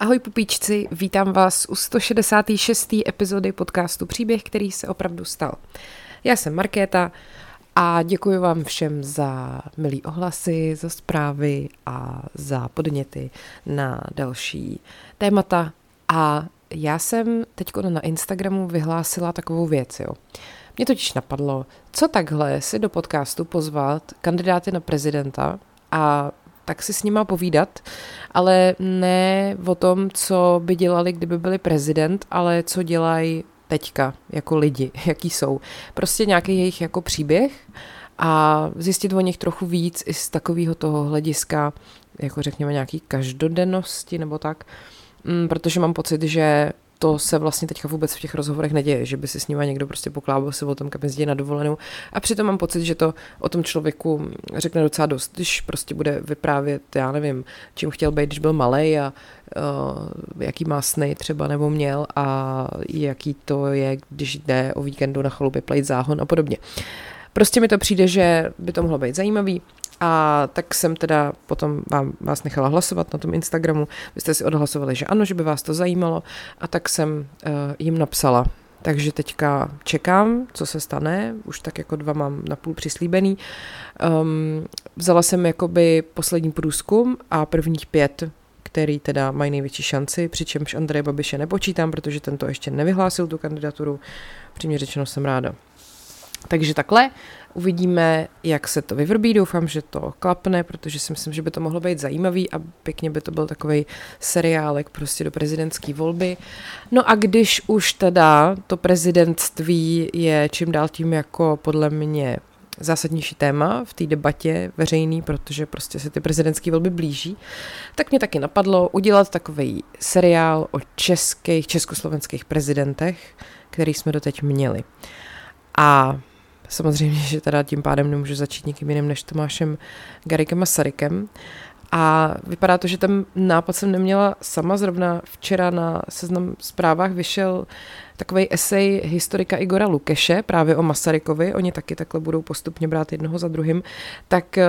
Ahoj pupíčci, vítám vás u 166. epizody podcastu Příběh, který se opravdu stal. Já jsem Markéta a děkuji vám všem za milý ohlasy, za zprávy a za podněty na další témata. A já jsem teď na Instagramu vyhlásila takovou věc, jo. Mě totiž napadlo, co takhle si do podcastu pozvat kandidáty na prezidenta a tak si s nima povídat, ale ne o tom, co by dělali, kdyby byli prezident, ale co dělají teďka jako lidi, jaký jsou. Prostě nějaký jejich jako příběh a zjistit o nich trochu víc i z takového toho hlediska, jako řekněme nějaký každodennosti nebo tak, mm, protože mám pocit, že to se vlastně teďka vůbec v těch rozhovorech neděje, že by si s ním někdo prostě poklábil si o tom, kam jezdí na dovolenou. A přitom mám pocit, že to o tom člověku řekne docela dost, když prostě bude vyprávět, já nevím, čím chtěl být, když byl malý a uh, jaký má sny třeba nebo měl a jaký to je, když jde o víkendu na chalupě plejt záhon a podobně. Prostě mi to přijde, že by to mohlo být zajímavý a tak jsem teda potom vám, vás nechala hlasovat na tom Instagramu. Vy jste si odhlasovali, že ano, že by vás to zajímalo a tak jsem uh, jim napsala. Takže teďka čekám, co se stane, už tak jako dva mám napůl přislíbený. Um, vzala jsem jakoby poslední průzkum a prvních pět který teda mají největší šanci, přičemž Andreje Babiše nepočítám, protože ten to ještě nevyhlásil, tu kandidaturu. Přímě řečeno jsem ráda. Takže takhle. Uvidíme, jak se to vyvrbí. Doufám, že to klapne, protože si myslím, že by to mohlo být zajímavý a pěkně by to byl takový seriálek prostě do prezidentské volby. No a když už teda to prezidentství je čím dál tím jako podle mě zásadnější téma v té debatě veřejný, protože prostě se ty prezidentské volby blíží, tak mě taky napadlo udělat takový seriál o českých, československých prezidentech, který jsme doteď měli. A Samozřejmě, že teda tím pádem nemůžu začít nikým jiným než Tomášem Garikem Masarykem. A vypadá to, že ten nápad jsem neměla sama. Zrovna včera na seznam zprávách vyšel takový esej historika Igora Lukeše právě o Masarykovi, oni taky takhle budou postupně brát jednoho za druhým, tak eh,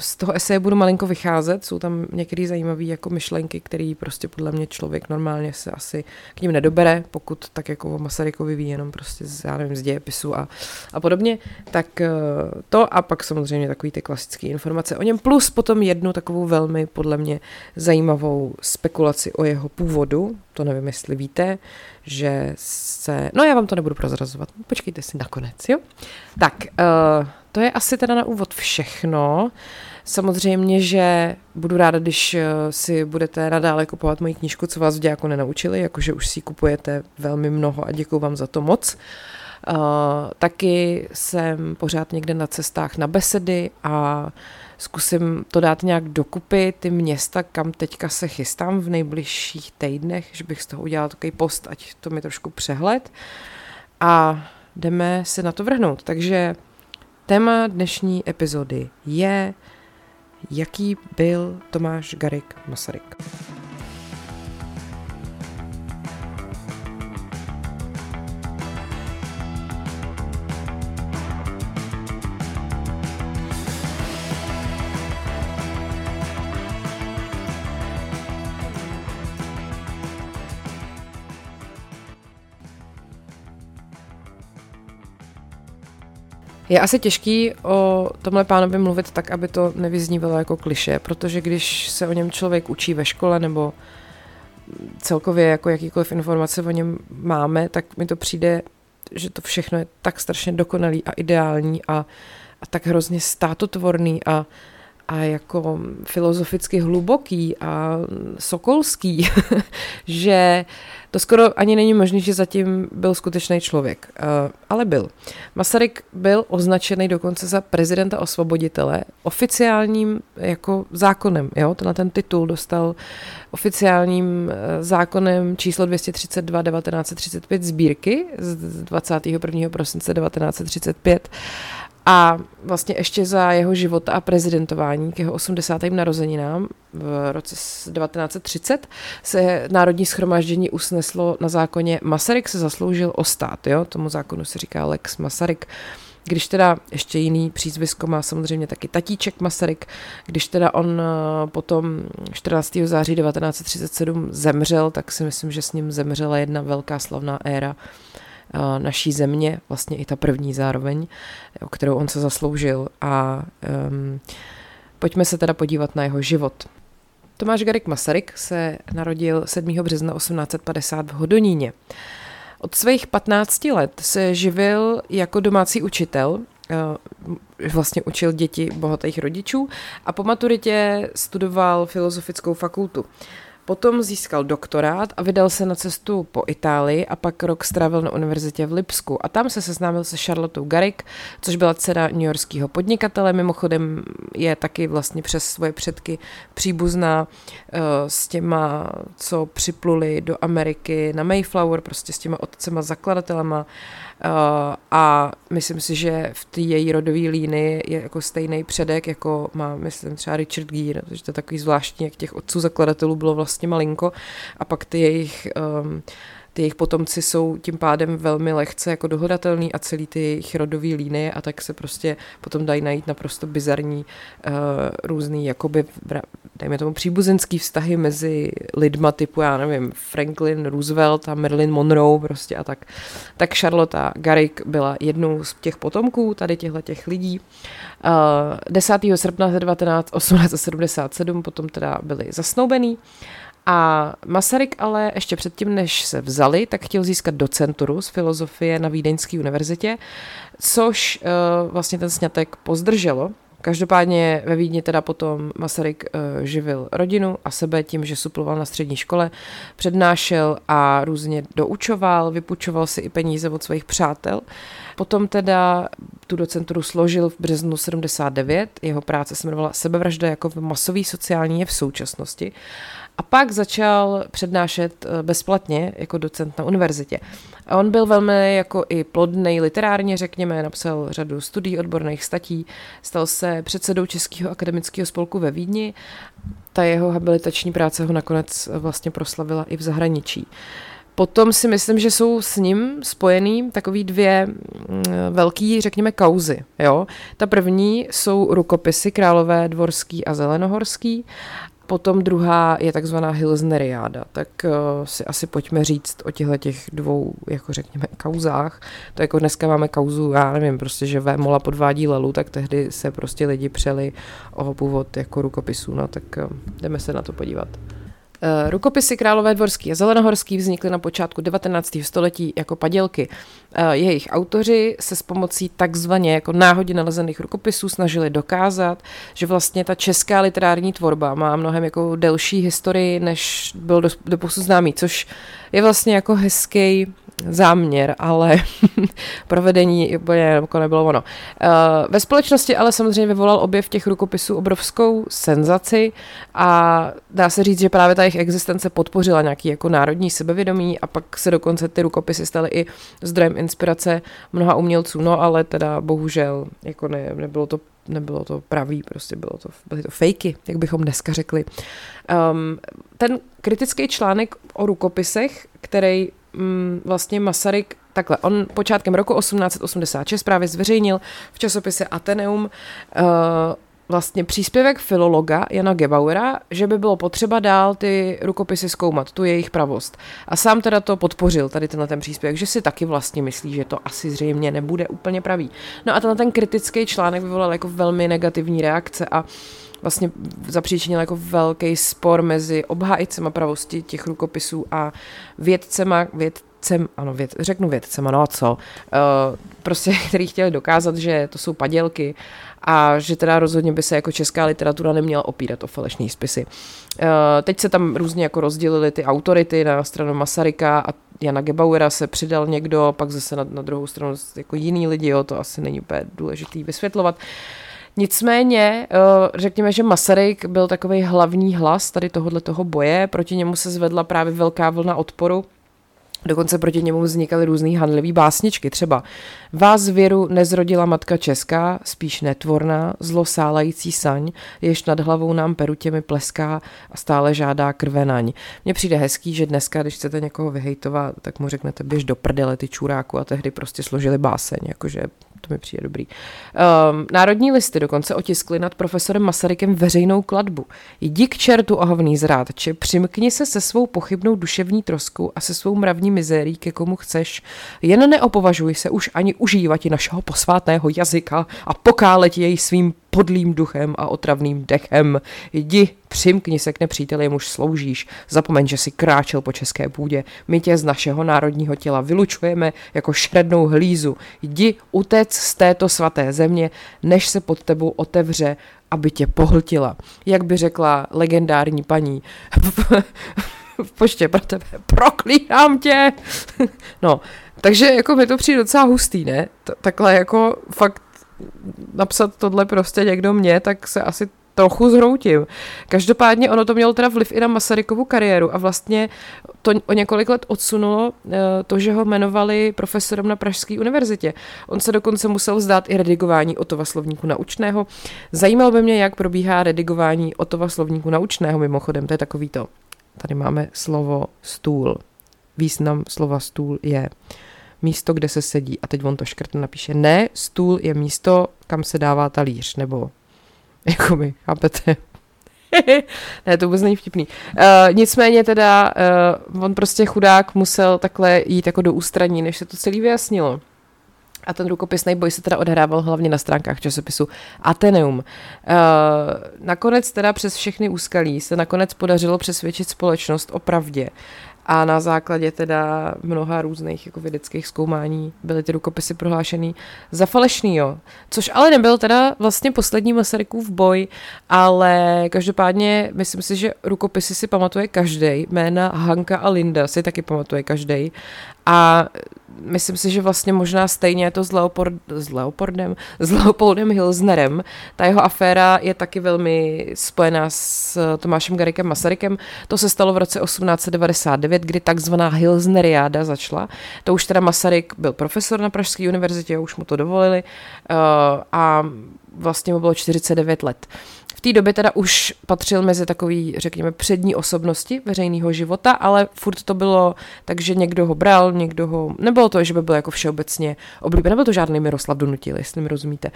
z toho eseje budu malinko vycházet, jsou tam některé zajímavé jako myšlenky, které prostě podle mě člověk normálně se asi k ním nedobere, pokud tak jako o Masarykovi ví jenom prostě z, já nevím, z dějepisu a, a podobně, tak eh, to a pak samozřejmě takový ty klasické informace o něm, plus potom jednu takovou velmi podle mě zajímavou spekulaci o jeho původu, to nevím, jestli víte, že se... No já vám to nebudu prozrazovat, počkejte si nakonec, jo? Tak, uh, to je asi teda na úvod všechno. Samozřejmě, že budu ráda, když eh, si budete nadále kupovat moji knížku, co vás v dějáku nenaučili, jakože už si kupujete velmi mnoho a děkuji vám za to moc. Uh, taky jsem pořád někde na cestách na besedy a zkusím to dát nějak dokupy, ty města, kam teďka se chystám v nejbližších týdnech, že bych z toho udělala takový post, ať to mi trošku přehled. A jdeme se na to vrhnout. Takže téma dnešní epizody je, jaký byl Tomáš Garik Masaryk. Je asi těžký o tomhle pánovi mluvit tak, aby to nevyznívalo jako kliše, protože když se o něm člověk učí ve škole nebo celkově jako jakýkoliv informace o něm máme, tak mi to přijde, že to všechno je tak strašně dokonalý a ideální a, a tak hrozně státotvorný a, a jako filozoficky hluboký a sokolský, že to skoro ani není možné, že zatím byl skutečný člověk, uh, ale byl. Masaryk byl označený dokonce za prezidenta osvoboditele oficiálním jako zákonem. Jo? Tenhle ten titul dostal oficiálním eh, zákonem číslo 232 1935 sbírky z 21. prosince 1935 a vlastně ještě za jeho života a prezidentování k jeho 80. narozeninám v roce 1930 se Národní schromáždění usneslo na zákoně Masaryk se zasloužil o stát. Jo? Tomu zákonu se říká Lex Masaryk. když teda ještě jiný přízvisko má samozřejmě taky tatíček Masaryk, když teda on eh, potom 14. září 1937 zemřel, tak si myslím, že s ním zemřela jedna velká slavná éra eh, naší země, vlastně i ta první zároveň, o kterou on se zasloužil. A um, pojďme se teda podívat na jeho život. Tomáš Garik Masaryk se narodil 7. března 1850 v Hodoníně. Od svých 15 let se živil jako domácí učitel, eh, vlastně učil děti bohatých rodičů a po maturitě studoval filozofickou fakultu. Potom získal doktorát a vydal se na cestu po Itálii a pak rok strávil na univerzitě v Lipsku. A tam se seznámil se Charlotou Garrick, což byla dcera newyorského podnikatele. Mimochodem je taky vlastně přes svoje předky příbuzná uh, s těma, co připluli do Ameriky na Mayflower, prostě s těma otcema zakladatelema. Uh, a myslím si, že v té její rodové línii je jako stejný předek, jako má, myslím, třeba Richard Gere, protože to je takový zvláštní, jak těch otců zakladatelů bylo vlastně malinko. A pak ty jejich um, ty jejich potomci jsou tím pádem velmi lehce jako dohodatelný a celý ty jejich rodový línie a tak se prostě potom dají najít naprosto bizarní uh, různý jakoby dejme tomu příbuzenský vztahy mezi lidma typu, já nevím, Franklin Roosevelt a Marilyn Monroe prostě a tak. Tak Charlotte Garrick byla jednou z těch potomků tady těchto těch lidí. Uh, 10. srpna 1977 potom teda byli zasnoubený. A Masaryk ale ještě předtím, než se vzali, tak chtěl získat docenturu z filozofie na Vídeňské univerzitě, což uh, vlastně ten snětek pozdrželo. Každopádně ve Vídni teda potom Masaryk uh, živil rodinu a sebe tím, že suploval na střední škole, přednášel a různě doučoval, vypučoval si i peníze od svých přátel. Potom teda tu docenturu složil v březnu 79, jeho práce se jmenovala Sebevražda jako masový sociální je v současnosti a pak začal přednášet eh, bezplatně jako docent na univerzitě. A on byl velmi jako i plodný literárně, řekněme, napsal řadu studií odborných statí, stal se předsedou Českého akademického spolku ve Vídni. Ta jeho habilitační práce ho nakonec vlastně proslavila i v zahraničí. Potom si myslím, že jsou s ním spojený takový dvě mm, velký, řekněme, kauzy. Jo? Ta první jsou rukopisy králové dvorský a zelenohorský Potom druhá je takzvaná Hilsneriáda, tak uh, si asi pojďme říct o těchto těch dvou, jako řekněme, kauzách. To jako dneska máme kauzu, já nevím, prostě, že Vémola podvádí Lelu, tak tehdy se prostě lidi přeli o původ jako rukopisů, no tak uh, jdeme se na to podívat. Eh, rukopisy Králové dvorský a Zelenohorský vznikly na počátku 19. století jako padělky. Eh, jejich autoři se s pomocí takzvaně jako náhodě nalezených rukopisů snažili dokázat, že vlastně ta česká literární tvorba má mnohem jako delší historii, než byl do, do posud známý, což je vlastně jako hezký záměr, ale provedení úplně jako nebylo ono. Eh, ve společnosti ale samozřejmě vyvolal objev těch rukopisů obrovskou senzaci a dá se říct, že právě ta jejich existence podpořila nějaký jako národní sebevědomí a pak se dokonce ty rukopisy staly i zdrojem inspirace mnoha umělců, no ale teda bohužel jako ne, nebylo to nebylo to pravý, prostě bylo to, byly to fejky, jak bychom dneska řekli. Um, ten kritický článek o rukopisech, který um, vlastně Masaryk takhle, on počátkem roku 1886 právě zveřejnil v časopise Ateneum uh, vlastně příspěvek filologa Jana Gebauera, že by bylo potřeba dál ty rukopisy zkoumat, tu jejich pravost. A sám teda to podpořil, tady tenhle ten příspěvek, že si taky vlastně myslí, že to asi zřejmě nebude úplně pravý. No a tenhle ten kritický článek vyvolal jako velmi negativní reakce a vlastně zapříčinil jako velký spor mezi obhájcema pravosti těch rukopisů a vědcema, vědcem, ano, věd, řeknu vědcema, no a co, uh, prostě, který chtěli dokázat, že to jsou padělky a že teda rozhodně by se jako česká literatura neměla opírat o falešné spisy. Uh, teď se tam různě jako rozdělily ty autority na stranu Masaryka a Jana Gebauera se přidal někdo, pak zase na, na druhou stranu jako jiný lidi, jo, to asi není úplně důležitý vysvětlovat. Nicméně, eh, řekněme, že Masaryk byl takový hlavní hlas tady tohohle toho boje, proti němu se zvedla právě velká vlna odporu. Dokonce proti němu vznikaly různý handlivý básničky, třeba Vás věru nezrodila matka česká, spíš netvorná, zlosálající saň, jež nad hlavou nám perutěmi pleská a stále žádá krvenaň. Mně přijde hezký, že dneska, když chcete někoho vyhejtovat, tak mu řeknete běž do prdele ty čuráku. A tehdy prostě složili báseň, jakože to mi přijde dobrý. Um, Národní listy dokonce otiskly nad profesorem Masarykem veřejnou kladbu. Jdi k čertu ohavný zrádče, přimkni se se svou pochybnou duševní troskou a se svou mravní mizérií ke komu chceš. Jen neopovažuj se už ani užívati našeho posvátného jazyka a pokáleti jej svým podlým duchem a otravným dechem. Jdi, přimkni se k nepříteli, jemuž sloužíš. Zapomeň, že si kráčel po české půdě. My tě z našeho národního těla vylučujeme jako šrednou hlízu. Jdi, utec z této svaté země, než se pod tebou otevře, aby tě pohltila. Jak by řekla legendární paní v poště pro tebe, proklínám tě. no, takže jako mi to přijde docela hustý, ne? T- takhle jako fakt napsat tohle prostě někdo mě, tak se asi trochu zhroutím. Každopádně ono to mělo teda vliv i na Masarykovu kariéru a vlastně to o několik let odsunulo eh, to, že ho jmenovali profesorem na Pražské univerzitě. On se dokonce musel vzdát i redigování Otova slovníku naučného. Zajímalo by mě, jak probíhá redigování Otova slovníku naučného mimochodem, to je takový to. Tady máme slovo stůl. Význam slova stůl je místo, kde se sedí. A teď on to škrtne napíše, ne, stůl je místo, kam se dává talíř, nebo jako mi, chápete? ne, to vůbec není vtipný. Uh, nicméně teda uh, on prostě chudák musel takhle jít jako do ústraní, než se to celý vyjasnilo. A ten rukopisný boj se teda odhrával hlavně na stránkách časopisu Ateneum. Uh, nakonec teda přes všechny úskalí se nakonec podařilo přesvědčit společnost o pravdě a na základě teda mnoha různých jako vědeckých zkoumání byly ty rukopisy prohlášený za falešný, jo. Což ale nebyl teda vlastně poslední Masarykův boj, ale každopádně myslím si, že rukopisy si pamatuje každý. Jména Hanka a Linda si taky pamatuje každý. A myslím si, že vlastně možná stejně je to s, Leopord, s Leopoldem, s Leopoldem Hilsnerem. Ta jeho aféra je taky velmi spojená s Tomášem Garikem Masarykem. To se stalo v roce 1899, kdy takzvaná Hilsneriáda začala. To už teda Masaryk byl profesor na Pražské univerzitě, už mu to dovolili uh, a vlastně mu bylo 49 let. Té době teda už patřil mezi takový, řekněme, přední osobnosti veřejného života, ale furt to bylo tak, že někdo ho bral, někdo ho... Nebylo to, že by byl jako všeobecně oblíbený, nebyl to žádný Miroslav Donutil, jestli mi rozumíte.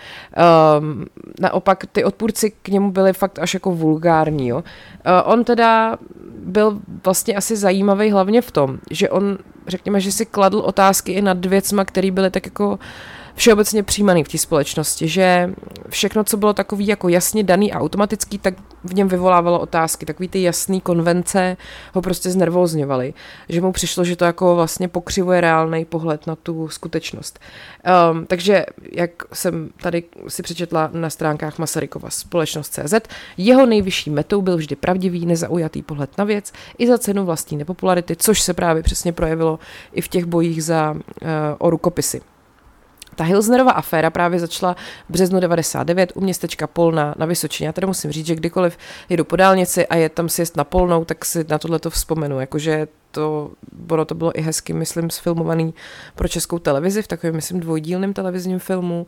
Um, naopak ty odpůrci k němu byli fakt až jako vulgární. Jo. Uh, on teda byl vlastně asi zajímavý hlavně v tom, že on, řekněme, že si kladl otázky i nad věcma, které byly tak jako uh, všeobecně přijímaný v té společnosti, že všechno, co bylo takový jako jasně daný a automatický, tak v něm vyvolávalo otázky. Takový ty jasné konvence ho prostě znervózňovaly. Že mu přišlo, že to jako vlastně pokřivuje reálný pohled na tu skutečnost. Um, takže, jak jsem tady si přečetla na stránkách Masarykova společnost.cz, jeho nejvyšší metou byl vždy pravdivý, nezaujatý pohled na věc i za cenu vlastní nepopularity, což se právě přesně projevilo i v těch bojích za uh, o rukopisy. Ta Hilsnerova aféra právě začala v březnu 99 u městečka Polna na Vysočině. Já tady musím říct, že kdykoliv jedu po dálnici a je tam si jest na Polnou, tak si na tohle to vzpomenu. Jakože to, ono to bylo i hezky, myslím, sfilmovaný pro českou televizi v takovém, myslím, dvojdílném televizním filmu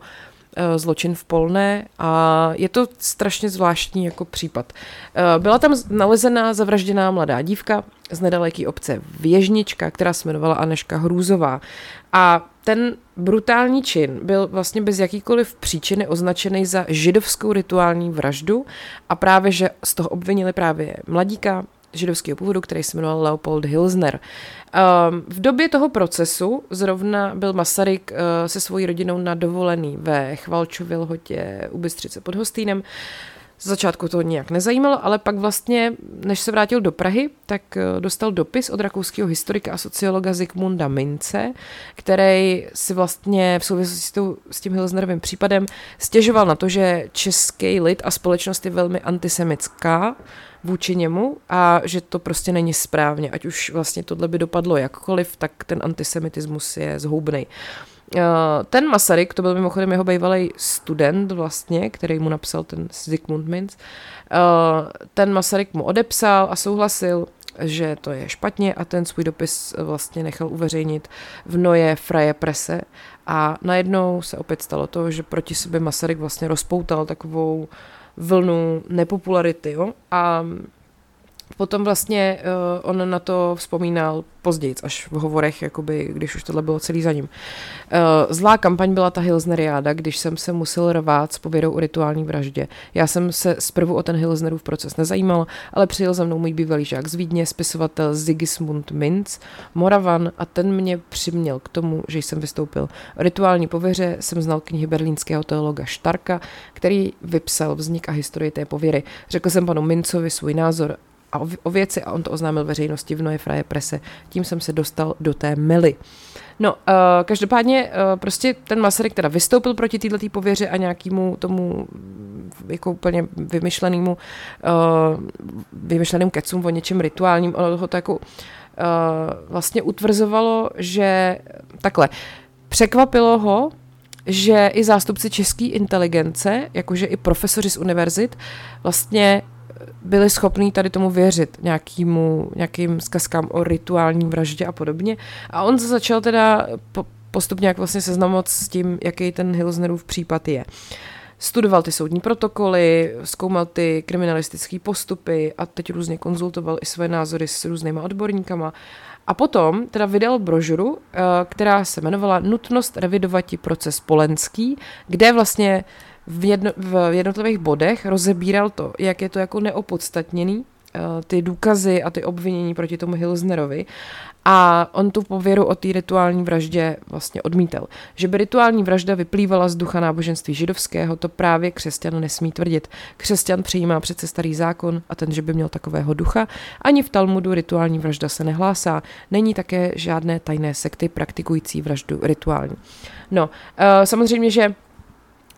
eh, Zločin v Polné a je to strašně zvláštní jako případ. Eh, byla tam nalezená zavražděná mladá dívka z nedaleké obce Věžnička, která se jmenovala Aneška Hrůzová a ten brutální čin byl vlastně bez jakýkoliv příčiny označený za židovskou rituální vraždu a právě, že z toho obvinili právě mladíka židovského původu, který se jmenoval Leopold Hilsner. Um, v době toho procesu zrovna byl Masaryk uh, se svojí rodinou na dovolený ve Chvalčově lhotě u Bystřice pod Hostýnem. Z začátku to nějak nezajímalo, ale pak vlastně, než se vrátil do Prahy, tak eh, dostal dopis od rakouského historika a sociologa Zikmunda Mince, který si vlastně v souvislosti s tím Hilsnerovým případem stěžoval na to, že český lid a společnost je velmi antisemická vůči němu a že to prostě není správně. Ať už vlastně tohle by dopadlo jakkoliv, tak ten antisemitismus je zhoubný. Eh, ten Masaryk, to byl mimochodem jeho bývalý student vlastně, který mu napsal ten Zygmunt Minz, eh, ten Masaryk mu odepsal a souhlasil, že to je špatně a ten svůj dopis vlastně nechal uveřejnit v Noje Freie Presse a najednou se opět stalo to, že proti sobě Masaryk vlastně rozpoutal takovou vlnu nepopularity jo? a Potom vlastně uh, on na to vzpomínal později, až v hovorech, jakoby, když už tohle bylo celý za ním. Uh, zlá kampaň byla ta Hilsneriáda, když jsem se musel rvát s povědou o rituální vraždě. Já jsem se zprvu o ten Hilsnerův proces nezajímal, ale přijel za mnou můj bývalý žák z Vídně, spisovatel Sigismund Minz, Moravan a ten mě přiměl k tomu, že jsem vystoupil. O rituální pověře jsem znal knihy berlínského teologa Štarka, který vypsal vznik a historii té pověry. Řekl jsem panu Mincovi svůj názor a o, o věci a on to oznámil veřejnosti v Noé Fraje prese. Tím jsem se dostal do té mely. No, uh, každopádně uh, prostě ten Masaryk teda vystoupil proti této pověře a nějakému tomu jako úplně vymyšlenému uh, vymyšleným kecům o něčem rituálním. Ono ho to jako uh, vlastně utvrzovalo, že takhle, překvapilo ho, že i zástupci české inteligence, jakože i profesoři z univerzit, vlastně byli schopní tady tomu věřit, nějakýmu, nějakým zkazkám o rituální vraždě a podobně. A on začal teda po, postupně jak vlastně seznamovat s tím, jaký ten Hilsnerův případ je. Studoval ty soudní protokoly, zkoumal ty kriminalistické postupy a teď různě konzultoval i své názory s různýma odborníkama. A potom teda vydal brožuru, eh, která se jmenovala Nutnost revidovat proces Polenský, kde vlastně v, jedno, v jednotlivých bodech rozebíral to, jak je to jako neopodstatněný, eh, ty důkazy a ty obvinění proti tomu Hilsnerovi a on tu pověru o té rituální vraždě vlastně odmítal. Že by rituální vražda vyplývala z ducha náboženství židovského, to právě křesťan nesmí tvrdit. Křesťan přijímá přece starý zákon a ten, že by měl takového ducha, ani v Talmudu rituální vražda se nehlásá. Není také žádné tajné sekty praktikující vraždu rituální. No, eh, samozřejmě, že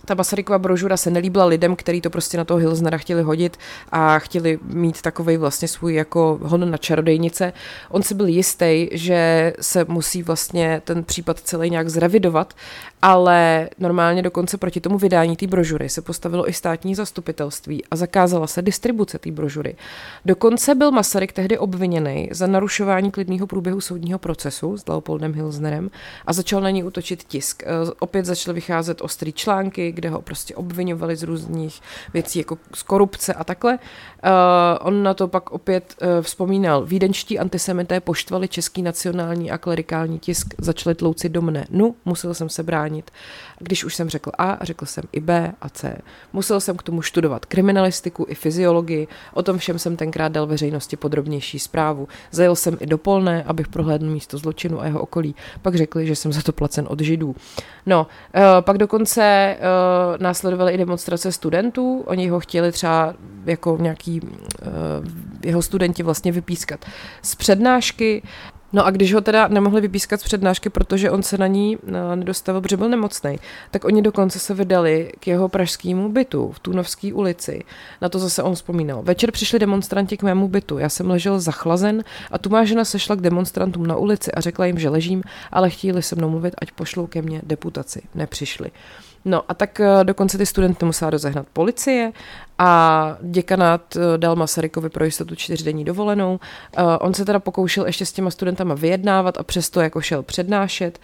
ta Masarykova brožura se nelíbila lidem, kteří to prostě na toho Hilsnera chtěli hodit a chtěli mít takový vlastně svůj jako hon na čarodejnice. On si byl jistý, že se musí vlastně ten případ celý nějak zrevidovat, ale normálně dokonce proti tomu vydání té brožury se postavilo i státní zastupitelství a zakázala se distribuce té brožury. Dokonce byl Masaryk tehdy obviněný za narušování klidného průběhu soudního procesu s Leopoldem Hilsnerem a začal na něj útočit tisk. E, opět začaly vycházet ostrý články, kde ho prostě obvinovali z různých věcí, jako z korupce a takhle. Uh, on na to pak opět uh, vzpomínal. Vídenčtí antisemité poštvali český nacionální a klerikální tisk, začali tlouci do mne. No, musel jsem se bránit. Když už jsem řekl A, řekl jsem i B a C. Musel jsem k tomu studovat kriminalistiku i fyziologii, o tom všem jsem tenkrát dal veřejnosti podrobnější zprávu. Zajel jsem i do Polné, abych prohlédl místo zločinu a jeho okolí. Pak řekli, že jsem za to placen od židů. No, uh, pak dokonce uh, následovaly i demonstrace studentů, oni ho chtěli třeba jako nějaký uh, jeho studenti vlastně vypískat z přednášky No a když ho teda nemohli vypískat z přednášky, protože on se na ní eh, nedostavil, protože byl nemocný, tak oni dokonce se vydali k jeho pražskému bytu v Tunovské ulici. Na to zase on vzpomínal. Večer přišli demonstranti k mému bytu. Já jsem ležel zachlazen a tu má žena sešla k demonstrantům na ulici a řekla jim, že ležím, ale chtěli se mnou mluvit, ať pošlou ke mně deputaci. Nepřišli. No a tak eh, dokonce ty studenty musela rozehnat policie a děkanát eh, dal Masarykovi pro jistotu čtyřdenní dovolenou. Eh, on se teda pokoušel ještě s těma studentama vyjednávat a přesto jako šel přednášet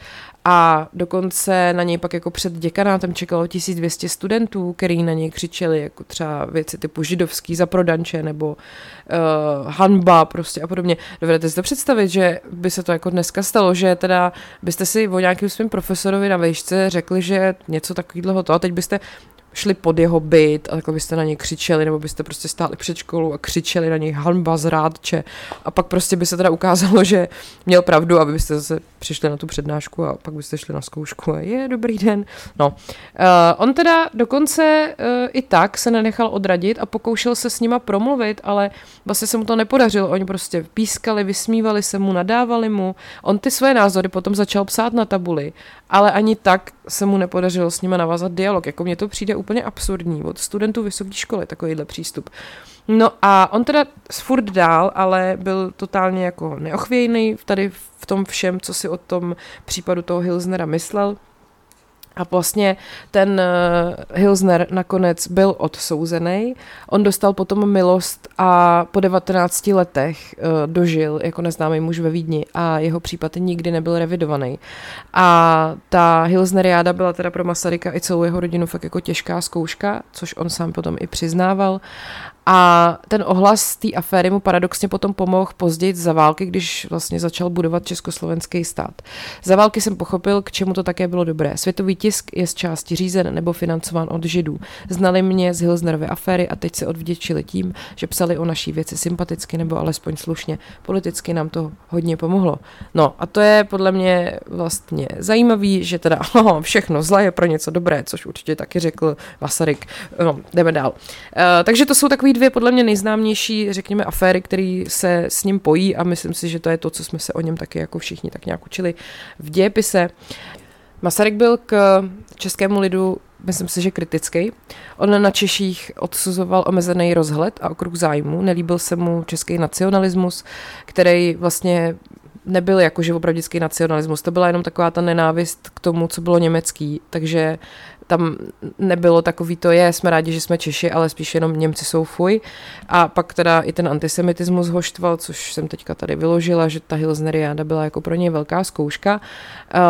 a dokonce na něj pak jako před děkanátem čekalo 1200 studentů, který na něj křičeli jako třeba věci typu židovský za prodanče nebo uh, hanba prostě a podobně. Dovedete si to představit, že by se to jako dneska stalo, že teda byste si o nějakým svým profesorovi na vejšce řekli, že něco takového to a teď byste šli pod jeho byt a takhle byste na něj křičeli, nebo byste prostě stáli před školou a křičeli na něj hanba zrádče a pak prostě by se teda ukázalo, že měl pravdu, aby byste zase přišli na tu přednášku a pak byste šli na zkoušku a je, dobrý den. No, uh, on teda dokonce uh, i tak se nenechal odradit a pokoušel se s nima promluvit, ale vlastně se mu to nepodařilo. Oni prostě pískali, vysmívali se mu, nadávali mu. On ty své názory potom začal psát na tabuli, ale ani tak se mu nepodařilo s nima navázat dialog. Jako mně to přijde úplně absurdní od studentů vysoké školy, takovýhle přístup. No a on teda furt dál, ale byl totálně jako neochvějný tady v tom všem, co si o tom případu toho Hilsnera myslel. A vlastně ten uh, Hilsner nakonec byl odsouzený. On dostal potom milost a po 19 letech uh, dožil jako neznámý muž ve Vídni a jeho případ nikdy nebyl revidovaný. A ta Hilsneriáda byla teda pro Masaryka i celou jeho rodinu fakt jako těžká zkouška, což on sám potom i přiznával. A ten ohlas té aféry mu paradoxně potom pomohl později za války, když vlastně začal budovat československý stát. Za války jsem pochopil, k čemu to také bylo dobré. Světový tisk je z části řízen nebo financován od židů. Znali mě z Hilsnerovy aféry a teď se odvděčili tím, že psali o naší věci sympaticky nebo alespoň slušně. Politicky nám to hodně pomohlo. No a to je podle mě vlastně zajímavý, že teda oh, všechno zlé je pro něco dobré, což určitě taky řekl Masaryk. No, jdeme dál. Uh, takže to jsou takový dvě podle mě nejznámější, řekněme, aféry, které se s ním pojí a myslím si, že to je to, co jsme se o něm taky jako všichni tak nějak učili v dějepise. Masaryk byl k českému lidu, myslím si, že kritický. On na Češích odsuzoval omezený rozhled a okruh zájmu. Nelíbil se mu český nacionalismus, který vlastně nebyl jakože opravdický nacionalismus, to byla jenom taková ta nenávist k tomu, co bylo německý, takže tam nebylo takový to je, jsme rádi, že jsme Češi, ale spíš jenom Němci jsou fuj. A pak teda i ten antisemitismus hoštval, což jsem teďka tady vyložila, že ta Hilsneriáda byla jako pro něj velká zkouška. Uh,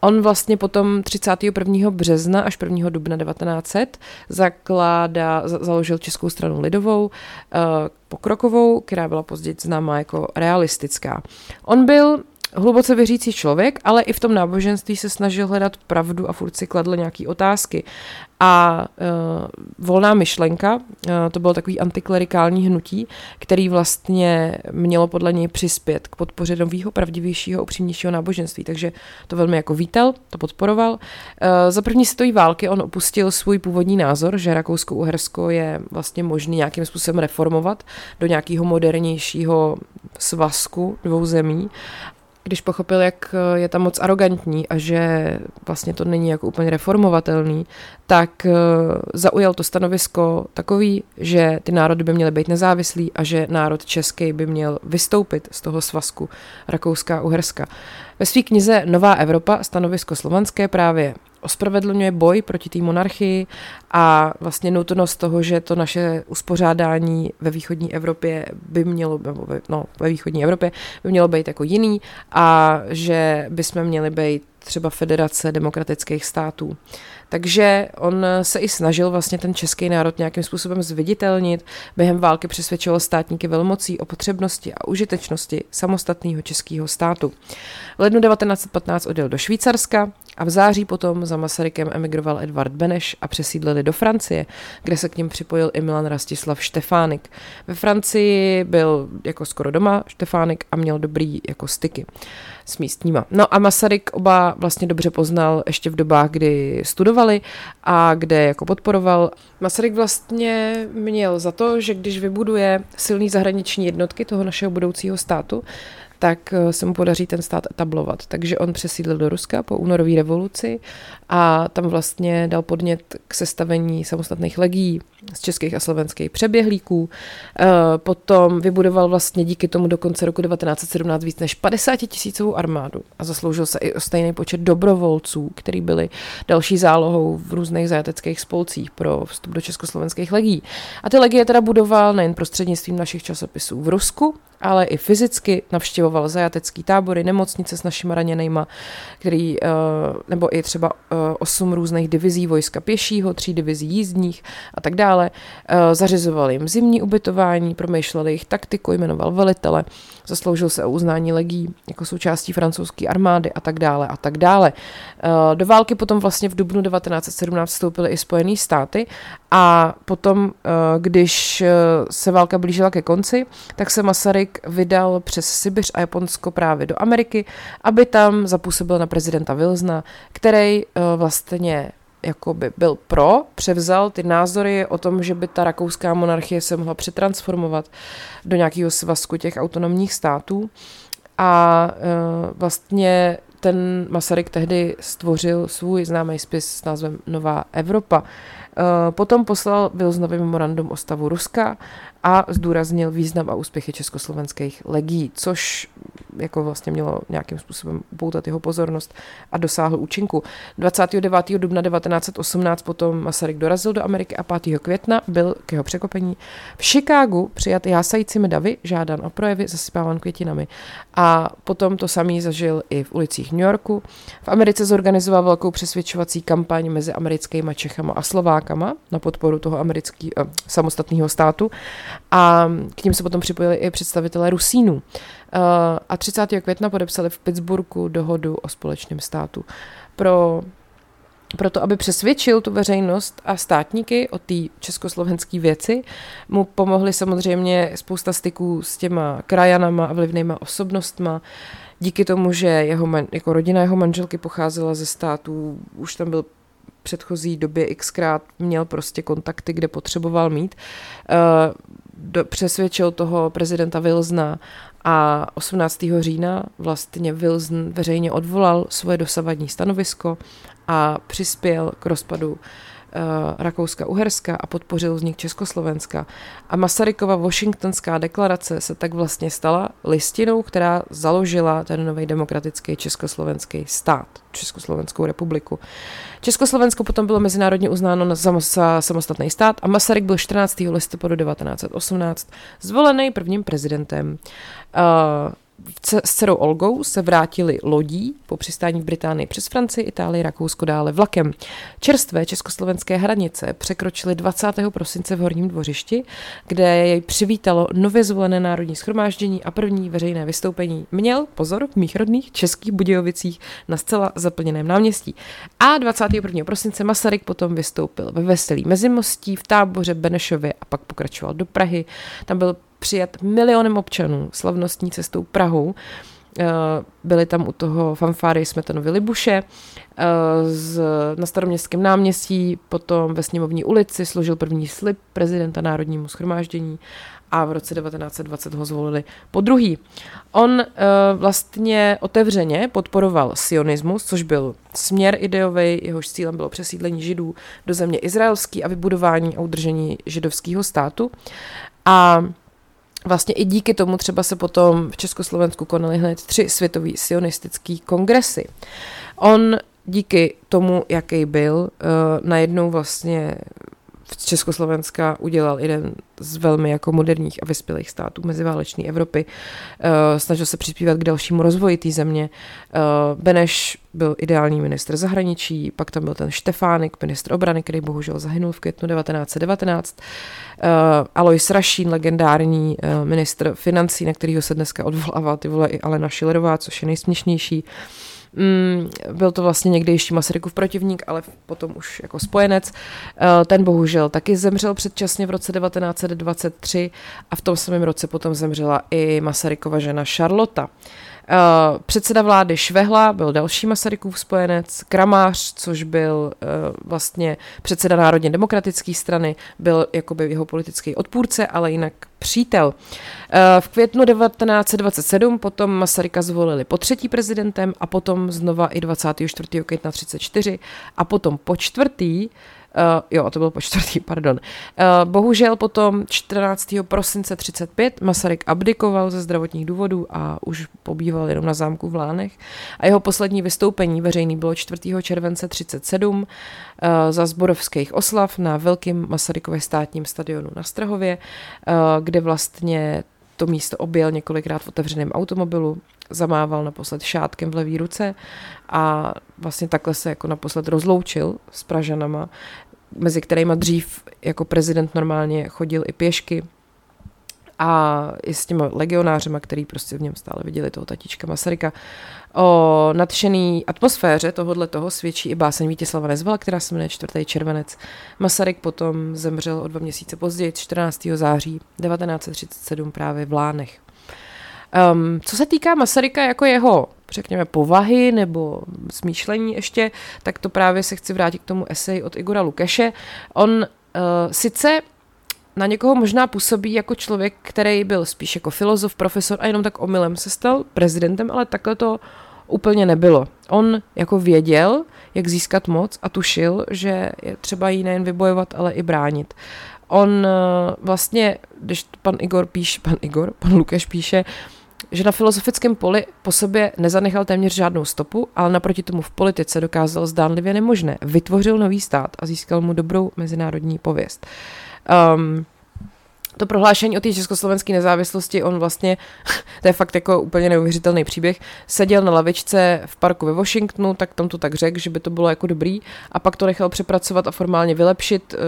on vlastně potom 31. března až 1. dubna 1900 zakládá, založil Českou stranu lidovou, uh, pokrokovou, která byla později známá jako realistická. On byl hluboce věřící člověk, ale i v tom náboženství se snažil hledat pravdu a furt si kladl nějaký otázky. A uh, volná myšlenka, uh, to bylo takový antiklerikální hnutí, který vlastně mělo podle něj přispět k podpoře nového, pravdivějšího, upřímnějšího náboženství. Takže to velmi jako vítal, to podporoval. Uh, za první světové války on opustil svůj původní názor, že Rakousko-Uhersko je vlastně možný nějakým způsobem reformovat do nějakého modernějšího svazku dvou zemí když pochopil, jak eh, je tam moc arrogantní a že vlastně to není jako úplně reformovatelný, tak eh, zaujal to stanovisko takový, že ty národy by měly být nezávislý a že národ český by měl vystoupit z toho svazku Rakouská a Uherska. Ve své knize Nová Evropa stanovisko slovanské právě ospravedlňuje boj proti té monarchii a vlastně nutnost toho, že to naše uspořádání ve východní Evropě by mělo, nebo ve, no, ve východní Evropě by mělo být jako jiný a že bychom měli být třeba Federace demokratických států. Takže on se i snažil vlastně ten český národ nějakým způsobem zviditelnit. Během války přesvědčoval státníky velmocí o potřebnosti a užitečnosti samostatného českého státu. V lednu 1915 odjel do Švýcarska a v září potom za Masarykem emigroval Edvard Beneš a přesídlili do Francie, kde se k ním připojil i Milan Rastislav Štefánik. Ve Francii byl jako skoro doma Štefánik a měl dobrý jako styky s místníma. No a Masaryk oba vlastně dobře poznal ještě v dobách, kdy studovali a kde jako podporoval. Masaryk vlastně měl za to, že když vybuduje silný zahraniční jednotky toho našeho budoucího státu, tak eh, se mu podaří ten stát etablovat. Takže on přesídlil do Ruska po únorové revoluci a tam vlastně dal podnět k sestavení samostatných legií z českých a slovenských přeběhlíků. Eh, potom vybudoval vlastně díky tomu do konce roku 1917 víc než 50 tisícovou armádu a zasloužil se i o stejný počet dobrovolců, který byli další zálohou v různých zajateckých spolcích pro vstup do československých legií. A ty legie teda budoval nejen prostřednictvím našich časopisů v Rusku, ale i fyzicky navštěvoval zajatecký tábory, nemocnice s našimi raněnejma, který, eh, nebo i třeba eh, osm různých divizí vojska pěšího, tří divizí jízdních a tak dále. Eh, zařizoval jim zimní ubytování, promýšlel jejich taktiku, jmenoval velitele, zasloužil se o uznání legí jako součástí francouzské armády a tak dále a tak dále. Do války potom vlastně v dubnu 1917 vstoupily i Spojené státy a potom, když se válka blížila ke konci, tak se Masaryk vydal přes Sibiř a Japonsko právě do Ameriky, aby tam zapůsobil na prezidenta Wilsona, který vlastně jakoby byl pro, převzal ty názory o tom, že by ta rakouská monarchie se mohla přetransformovat do nějakého svazku těch autonomních států. A uh, vlastně ten Masaryk tehdy stvořil svůj známý spis s názvem Nová Evropa. Eh, potom poslal Wilsonovi memorandum o stavu Ruska a zdůraznil význam a úspěchy československých legí, což jako vlastně mělo nějakým způsobem upoutat jeho pozornost a dosáhl účinku. 29. dubna 1918 potom Masaryk dorazil do Ameriky a 5. května byl k jeho překopení v Chicagu přijat jásajícími davy, žádan o projevy, zasypáván květinami. A potom to samý zažil i v ulicích New Yorku. V Americe zorganizoval velkou přesvědčovací kampaň mezi americkými Čechama a Slovákama na podporu toho amerického eh, samostatného státu a k ním se potom připojili i představitelé Rusínů. Uh, a 30. května podepsali v Pittsburghu dohodu o společném státu. Pro proto, aby přesvědčil tu veřejnost a státníky o té československé věci, mu pomohli samozřejmě spousta styků s těma krajanama a vlivnýma osobnostma. Díky tomu, že jeho man, jako rodina jeho manželky pocházela ze států, už tam byl předchozí době xkrát měl prostě kontakty, kde potřeboval mít. Uh, do, přesvědčil toho prezidenta Wilsona a 18. října vlastně Wilson veřejně odvolal svoje dosavadní stanovisko a přispěl k rozpadu Rakouska-Uherska a podpořil vznik Československa. A Masarykova Washingtonská deklarace se tak vlastně stala listinou, která založila ten nový demokratický československý stát, Československou republiku. Československo potom bylo mezinárodně uznáno za samostatný stát a Masaryk byl 14. listopadu 1918 zvolený prvním prezidentem. Uh, s dcerou Olgou se vrátili lodí po přistání v Británii přes Francii, Itálii, Rakousko dále vlakem. Čerstvé československé hranice překročily 20. prosince v Horním dvořišti, kde jej přivítalo nově zvolené národní schromáždění a první veřejné vystoupení měl, pozor, v mých rodných českých Budějovicích na zcela zaplněném náměstí. A 21. prosince Masaryk potom vystoupil ve Veselí Mezimostí, v táboře Benešově a pak pokračoval do Prahy. Tam byl přijat milionem občanů slavnostní cestou Prahou. Eh, byli tam u toho fanfáry Smetanovi Libuše, eh, z, na staroměstském náměstí, potom ve sněmovní ulici složil první slib prezidenta Národnímu schromáždění a v roce 1920 ho zvolili po druhý. On uh, vlastně otevřeně podporoval sionismus, což byl směr ideový, jehož cílem bylo přesídlení židů do země izraelský a vybudování a udržení židovského státu. A Vlastně i díky tomu třeba se potom v Československu konaly hned tři světový sionistický kongresy. On díky tomu, jaký byl, eh, najednou vlastně Československa udělal jeden z velmi jako moderních a vyspělých států meziválečné Evropy. Uh, snažil se přispívat k dalšímu rozvoji té země. Uh, Beneš byl ideální ministr zahraničí, pak tam byl ten Štefánik, ministr obrany, který bohužel zahynul v květnu 1919. Uh, Alois Rašín, legendární ministr financí, na kterého se dneska odvolává ty vole i Alena Šilerová, což je nejsměšnější. Mm, byl to vlastně někdy ještě Masarykův protivník, ale potom už jako spojenec. Eh, ten bohužel taky zemřel předčasně v roce 1923 a v tom samém roce potom zemřela i Masarykova žena Charlotta. Uh, předseda vlády Švehla byl další Masarykův spojenec, Kramář, což byl uh, vlastně předseda Národně demokratické strany, byl jakoby jeho politický odpůrce, ale jinak přítel. Uh, v květnu 1927 potom Masaryka zvolili po třetí prezidentem a potom znova i 24. května 34 a potom po čtvrtý Uh, jo, to bylo po čtvrtý, pardon. Uh, bohužel potom 14. prosince 35 Masaryk abdikoval ze zdravotních důvodů a už pobýval jenom na zámku v Lánech. A jeho poslední vystoupení veřejný bylo 4. července 37 uh, za zborovských oslav na velkým Masarykově státním stadionu na Strahově, uh, kde vlastně to místo objel několikrát v otevřeném automobilu, zamával naposled šátkem v levé ruce a vlastně takhle se jako naposled rozloučil s Pražanama, mezi kterými dřív jako prezident normálně chodil i pěšky a i s těma legionářema, který prostě v něm stále viděli toho tatička Masaryka. O nadšený atmosféře tohohle toho svědčí i báseň Vítězslava Nezvala, která se jmenuje 4. červenec. Masaryk potom zemřel o dva měsíce později, 14. září 1937 právě v Lánech. Um, co se týká Masaryka jako jeho, řekněme, povahy nebo smýšlení ještě, tak to právě se chci vrátit k tomu esej od Igora Lukeše. On uh, sice na někoho možná působí jako člověk, který byl spíš jako filozof, profesor a jenom tak omylem se stal prezidentem, ale takhle to úplně nebylo. On jako věděl, jak získat moc a tušil, že je třeba ji nejen vybojovat, ale i bránit. On uh, vlastně, když pan Igor píše, pan Igor, pan Lukeš píše, že na filozofickém poli po sobě nezanechal téměř žádnou stopu, ale naproti tomu v politice dokázal zdánlivě nemožné. Vytvořil nový stát a získal mu dobrou mezinárodní pověst. Um, to prohlášení o té československé nezávislosti, on vlastně, to je fakt jako úplně neuvěřitelný příběh, seděl na lavičce v parku ve Washingtonu, tak tam to tak řekl, že by to bylo jako dobrý a pak to nechal přepracovat a formálně vylepšit uh,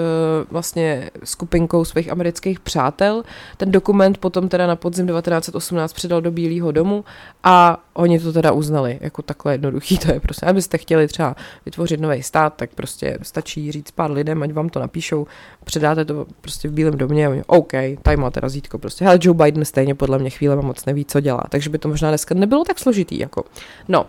vlastně skupinkou svých amerických přátel. Ten dokument potom teda na podzim 1918 předal do Bílého domu a oni to teda uznali, jako takhle jednoduchý to je prostě. Abyste chtěli třeba vytvořit nový stát, tak prostě stačí říct pár lidem, ať vám to napíšou, předáte to prostě v Bílém domě a oni, OK, tady máte razítko prostě. Hele, Joe Biden stejně podle mě chvíle moc neví, co dělá, takže by to možná dneska nebylo tak složitý, jako. No,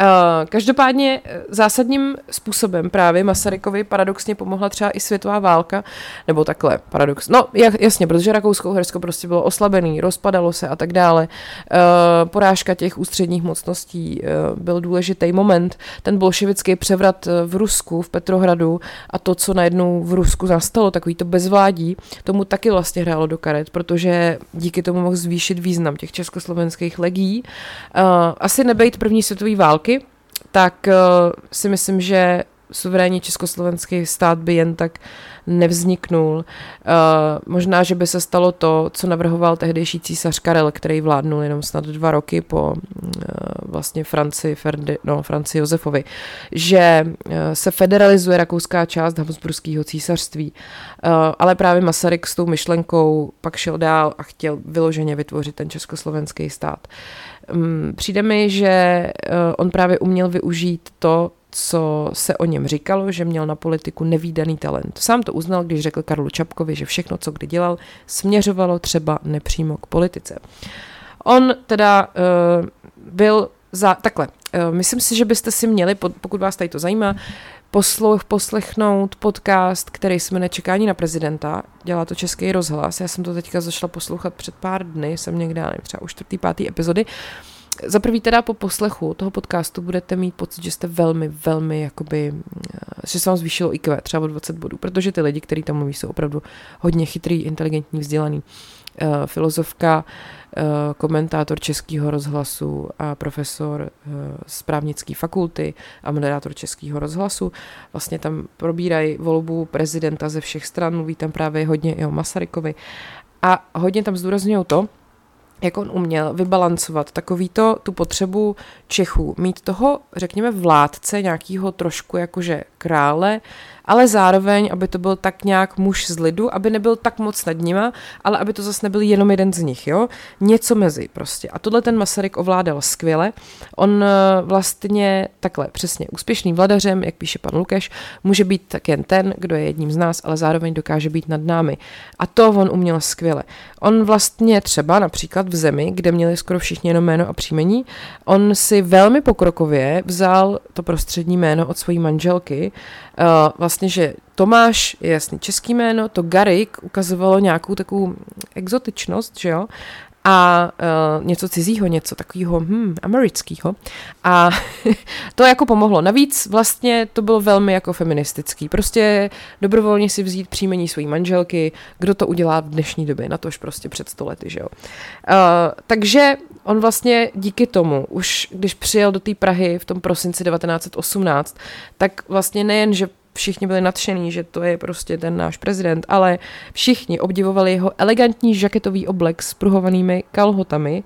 Uh, každopádně eh, zásadním způsobem právě Masarykovi paradoxně pomohla třeba i světová válka, nebo takhle, paradox. No, jasně, protože Rakousko-Uhersko prostě bylo oslabený, rozpadalo se a tak dále. Uh, porážka těch ústředních mocností uh, byl důležitý moment. Ten bolševický převrat v Rusku, v Petrohradu a to, co najednou v Rusku nastalo, takový to bezvládí, tomu taky vlastně hrálo do karet, protože díky tomu mohl zvýšit význam těch československých legí. Asi nebejt první světový války, války, tak uh, si myslím, že suverénní československý stát by jen tak nevzniknul. Uh, možná, že by se stalo to, co navrhoval tehdejší císař Karel, který vládnul jenom snad dva roky po uh, vlastně Franci, Ferdi, no, Franci Josefovi, že uh, se federalizuje rakouská část Habsburského císařství. Ale právě Masaryk s tou myšlenkou pak šel dál a chtěl vyloženě vytvořit ten československý stát. Um, přijde mi, že uh, on právě uměl využít to, co se o něm říkalo, že měl na politiku nevýdaný talent. Sám to uznal, když řekl Karlu Čapkovi, že všechno, co kdy dělal, směřovalo třeba nepřímo k politice. On teda uh, byl za, takhle, uh, myslím si, že byste si měli, pokud vás tady to zajímá, posluch, poslechnout podcast, který jsme nečekání na prezidenta. Dělá to Český rozhlas. Já jsem to teďka zašla poslouchat před pár dny, jsem někde, nevím, třeba už čtvrtý, pátý epizody. Za prvý teda po poslechu toho podcastu budete mít pocit, že jste velmi, velmi jakoby, eh, že se vám zvýšilo IQ třeba o 20 bodů, protože ty lidi, kteří tam mluví, jsou opravdu hodně chytrý, inteligentní, vzdělaný. Uh, filozofka, uh, komentátor Českého rozhlasu a profesor uh, z právnické fakulty a moderátor Českého rozhlasu. Vlastně tam probírají volbu prezidenta ze všech stran, mluví tam právě hodně i o Masarykovi a hodně tam zdůrazňují to, jak on uměl vybalancovat takový to, tu potřebu Čechů, mít toho, řekněme, vládce, nějakého trošku jakože krále, ale zároveň, aby to byl tak nějak muž z lidu, aby nebyl tak moc nad nima, ale aby to zase nebyl jenom jeden z nich, jo? Něco mezi prostě. A tohle ten Masaryk ovládal skvěle. On eh, vlastně takhle přesně úspěšným vladařem, jak píše pan Lukeš, může být tak jen ten, kdo je jedním z nás, ale zároveň dokáže být nad námi. A to on uměl skvěle. On vlastně třeba například v zemi, kde měli skoro všichni jenom jméno a příjmení, on si velmi pokrokově vzal to prostřední jméno od své manželky, uh, vlastně, že Tomáš je jasný český jméno, to Garik ukazovalo nějakou takovou exotičnost, že jo, a uh, něco cizího, něco takového hm, amerického. A to jako pomohlo. Navíc vlastně to bylo velmi jako feministický. Prostě dobrovolně si vzít příjmení své manželky, kdo to udělá v dnešní době, na tož prostě před stolety, že jo. Uh, takže on vlastně díky tomu, už když přijel do té Prahy v tom prosinci 1918, tak vlastně nejen, že všichni byli nadšení, že to je prostě ten náš prezident, ale všichni obdivovali jeho elegantní žaketový oblek s pruhovanými kalhotami.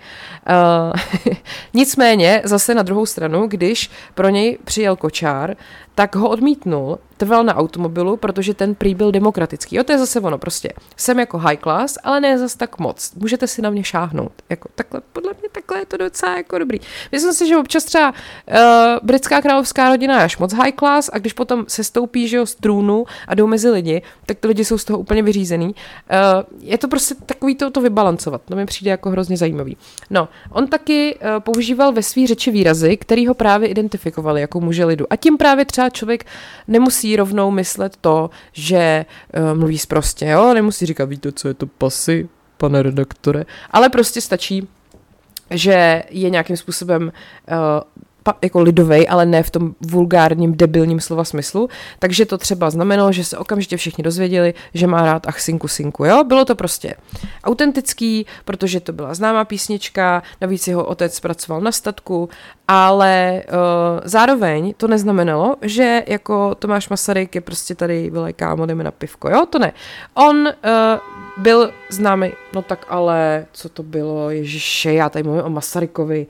Uh, nicméně zase na druhou stranu, když pro něj přijel kočár, tak ho odmítnul, trval na automobilu, protože ten prý byl demokratický. Jo, to je zase ono, prostě jsem jako high class, ale ne zase tak moc. Můžete si na mě šáhnout. Jako takhle, podle mě takhle je to docela jako dobrý. Myslím si, že občas třeba uh, britská královská rodina je až moc high class a když potom se stoupí že jo, z trůnu a jdou mezi lidi, tak ty lidi jsou z toho úplně vyřízený. Uh, je to prostě takový to, to vybalancovat. To mi přijde jako hrozně zajímavý. No, on taky uh, používal ve své řeči výrazy, který ho právě identifikovali jako muže lidu. A tím právě třeba člověk nemusí rovnou myslet to, že uh, mluví zprostě, jo? Nemusí říkat, víte, co je to pasy, pane redaktore, ale prostě stačí, že je nějakým způsobem uh, jako lidovej, ale ne v tom vulgárním, debilním slova smyslu. Takže to třeba znamenalo, že se okamžitě všichni dozvěděli, že má rád ach sinku sinku, jo? Bylo to prostě autentický, protože to byla známá písnička, navíc jeho otec pracoval na statku, ale uh, zároveň to neznamenalo, že jako Tomáš Masaryk je prostě tady, vyle kámo, jdeme na pivko, jo? To ne. On uh, byl známý, no tak ale, co to bylo, ježiše, já tady mluvím o Masarykovi.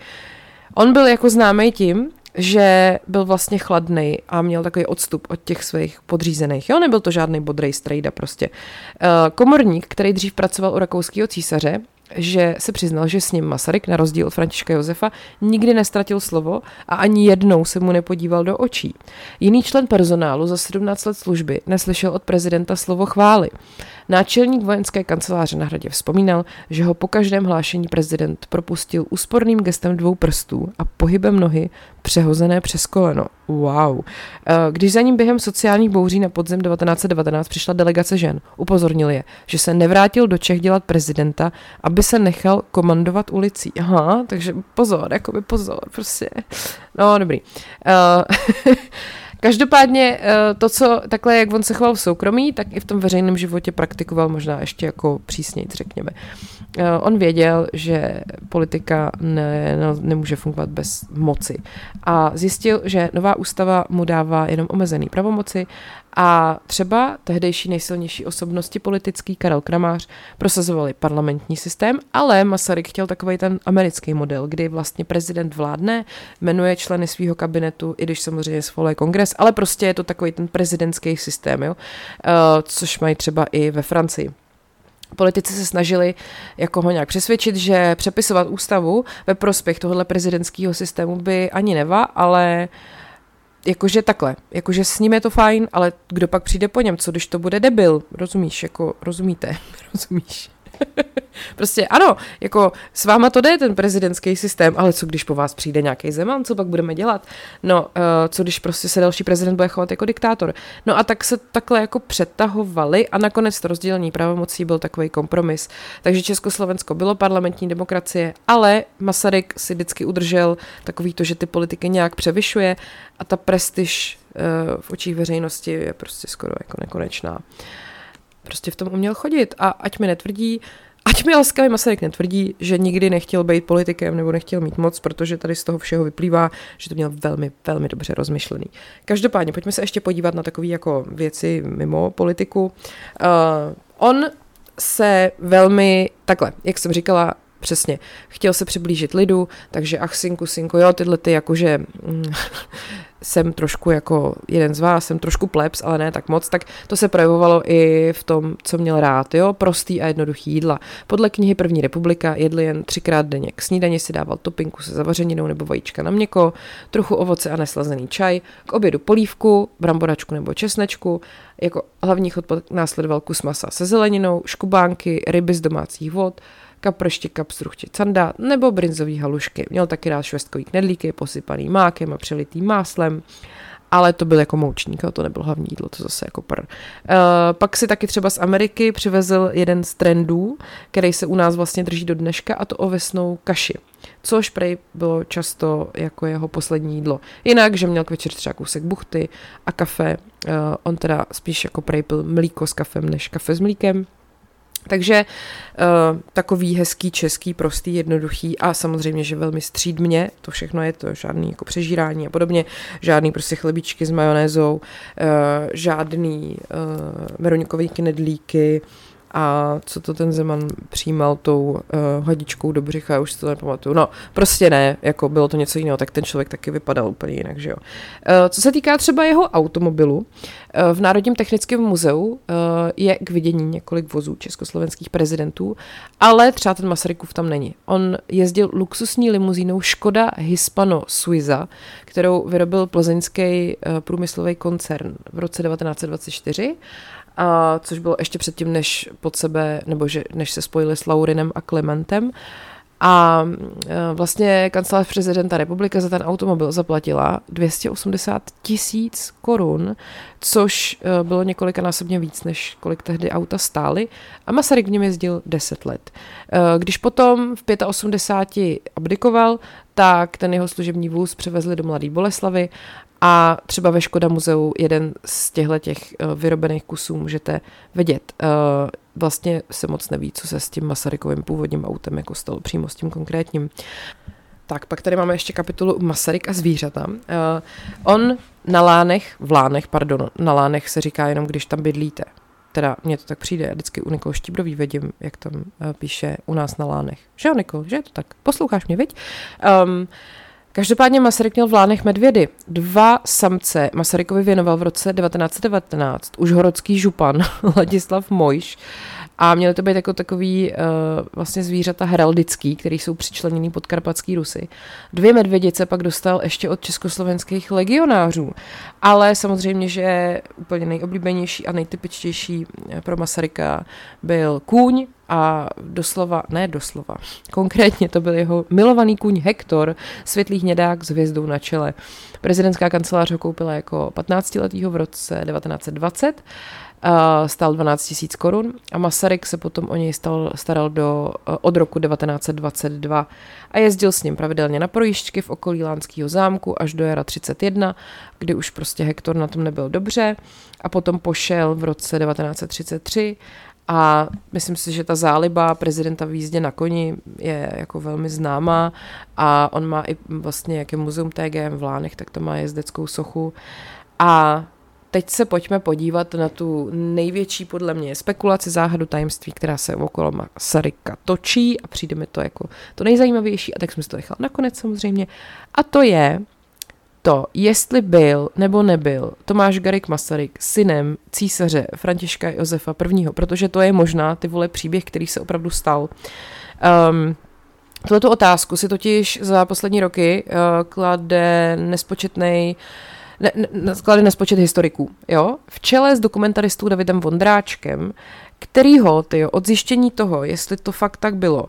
On byl jako známý tím, že byl vlastně chladný a měl takový odstup od těch svých podřízených. Jo, nebyl to žádný bodrej strejda prostě. Uh, komorník, který dřív pracoval u rakouského císaře, že se přiznal, že s ním Masaryk, na rozdíl od Františka Josefa, nikdy nestratil slovo a ani jednou se mu nepodíval do očí. Jiný člen personálu za 17 let služby neslyšel od prezidenta slovo chvály. Náčelník vojenské kanceláře na hradě vzpomínal, že ho po každém hlášení prezident propustil úsporným gestem dvou prstů a pohybem nohy přehozené přes koleno. Wow. Eh, když za ním během sociálních bouří na podzem 1919 přišla delegace žen, upozornil je, že se nevrátil do Čech dělat prezidenta, aby se nechal komandovat ulicí. Aha, takže pozor, jakoby pozor, prostě. No, dobrý. Uh, Každopádně eh, to, co takhle, jak on se choval v soukromí, tak i v tom veřejném životě praktikoval možná ještě jako přísněji, řekněme. Eh, on věděl, že politika ne, ne, nemůže fungovat bez moci a zjistil, že nová ústava mu dává jenom omezený pravomoci a třeba tehdejší nejsilnější osobnosti politický Karel Kramář prosazovali parlamentní systém, ale Masaryk chtěl takový ten americký model, kdy vlastně prezident vládne, jmenuje členy svého kabinetu, i když samozřejmě svoluje kongres, ale prostě je to takový ten prezidentský systém, jo? Uh, což mají třeba i ve Francii. Politici se snažili jako ho nějak přesvědčit, že přepisovat ústavu ve prospěch tohohle prezidentského systému by ani neva, ale uh, jakože takhle, jakože s ním je to fajn, ale kdo pak přijde po něm, co když to bude debil, rozumíš, jako rozumíte, rozumíš. prostě ano, jako s váma to jde ten prezidentský systém, ale co když po vás přijde nějaký Zeman, co pak budeme dělat? No, uh, co když prostě se další prezident bude chovat jako diktátor? No a tak se takhle jako přetahovali a nakonec to rozdělení pravomocí byl takový kompromis. Takže Československo bylo parlamentní demokracie, ale Masaryk si vždycky udržel takový to, že ty politiky nějak převyšuje a ta prestiž uh, v očích veřejnosti je prostě skoro jako nekonečná. Prostě v tom uměl chodit a ať mi netvrdí, Ať mi laskavý Masaryk netvrdí, že nikdy nechtěl být politikem nebo nechtěl mít moc, protože tady z toho všeho vyplývá, že to měl velmi, velmi dobře rozmyšlený. Každopádně, pojďme se ještě podívat na takové jako věci mimo politiku. Uh, on se velmi, takhle, jak jsem říkala, Přesně. Chtěl se přiblížit lidu, takže ach, synku, synku, jo, tyhle ty jakože mm, jsem trošku jako jeden z vás, jsem trošku plebs, ale ne tak moc, tak to se projevovalo i v tom, co měl rád, jo, prostý a jednoduchý jídla. Podle knihy První republika jedl jen třikrát denně. K snídani si dával topinku se zavařeninou nebo vajíčka na měko, trochu ovoce a neslazený čaj, k obědu polívku, bramboračku nebo česnečku, jako hlavní chod následoval kus masa se zeleninou, škubánky, ryby z domácích vod, kaprště kapstruh či canda nebo brinzový halušky. Měl taky rád švestkový knedlíky posypaný mákem a přelitý máslem ale to byl jako moučník, to nebylo hlavní jídlo, to zase jako pr. Uh, pak si taky třeba z Ameriky přivezl jeden z trendů, který se u nás vlastně drží do dneška a to ovesnou kaši, což prej bylo často jako jeho poslední jídlo. Jinak, že měl k večer třeba kousek buchty a kafe, uh, on teda spíš jako prej byl mlíko s kafem než kafe s mlíkem, takže uh, takový hezký, český, prostý, jednoduchý a samozřejmě, že velmi střídmě, to všechno je to, žádný jako přežírání a podobně, žádný prostě chlebičky s majonézou, uh, žádný uh, veronikový knedlíky, a co to ten Zeman přijímal tou uh, hadičkou do břicha, už si to nepamatuju. No, prostě ne, jako bylo to něco jiného, tak ten člověk taky vypadal úplně jinak, že jo. Uh, co se týká třeba jeho automobilu, uh, v Národním technickém muzeu uh, je k vidění několik vozů československých prezidentů, ale třeba ten Masarykův tam není. On jezdil luxusní limuzínou Škoda Hispano Suiza, kterou vyrobil plzeňský uh, průmyslový koncern v roce 1924 a což bylo ještě předtím, než pod sebe, nebo že, než se spojili s Laurinem a Klementem. A e, vlastně kancelář prezidenta republiky za ten automobil zaplatila 280 tisíc korun, což e, bylo několikanásobně víc, než kolik tehdy auta stály. A Masaryk v něm jezdil 10 let. E, když potom v 85 abdikoval, tak ten jeho služební vůz převezli do Mladé Boleslavy a třeba ve Škoda muzeu jeden z těchto těch vyrobených kusů můžete vidět vlastně se moc neví, co se s tím Masarykovým původním autem jako stalo přímo s tím konkrétním. Tak, pak tady máme ještě kapitolu Masaryk a zvířata. Uh, on na lánech, v lánech, pardon, na lánech se říká jenom, když tam bydlíte. Teda mně to tak přijde, já vždycky u Nikol Štíbrový vidím, jak tam uh, píše u nás na lánech. Že jo, Nikol, že je to tak? Posloucháš mě, viď? Um, Každopádně Masaryk měl v Lánech medvědy. Dva samce Masarykovi věnoval v roce 1919 už horodský župan Ladislav Mojš a měly to být jako takový uh, vlastně zvířata heraldický, který jsou přičleněný pod karpatský Rusy. Dvě medvědice pak dostal ještě od československých legionářů, ale samozřejmě, že úplně nejoblíbenější a nejtypičtější eh, pro Masaryka byl kůň, a doslova, ne doslova, konkrétně to byl jeho milovaný kůň Hektor, světlý hnědák s hvězdou na čele. Prezidentská kancelář ho koupila jako 15-letýho v roce 1920 stál 12 tisíc korun a Masaryk se potom o něj stal, staral do, eh, od roku 1922 a jezdil s ním pravidelně na projížďky v okolí Lánského zámku až do jara 31, kdy už prostě Hektor na tom nebyl dobře a potom pošel v roce 1933 a myslím si, že ta záliba prezidenta v jízdě na koni je jako velmi známá a on má i vlastně, jak je muzeum TGM v Lánech, tak to má jezdeckou sochu a teď se pojďme podívat na tu největší podle mě spekulaci záhadu tajemství, která se okolo Masaryka točí a přijde mi to jako to nejzajímavější a tak jsme si to nechal nakonec samozřejmě. A to je to, jestli byl nebo nebyl Tomáš Garik Masaryk synem císaře Františka Josefa I., protože to je možná ty vole příběh, který se opravdu stal. Um, Tuto otázku si totiž za poslední roky uh, klade nespočetný uh, ne, ne, sklady nespočet historiků, jo, v čele s dokumentaristou Davidem Vondráčkem, kterýho, ty od zjištění toho, jestli to fakt tak bylo,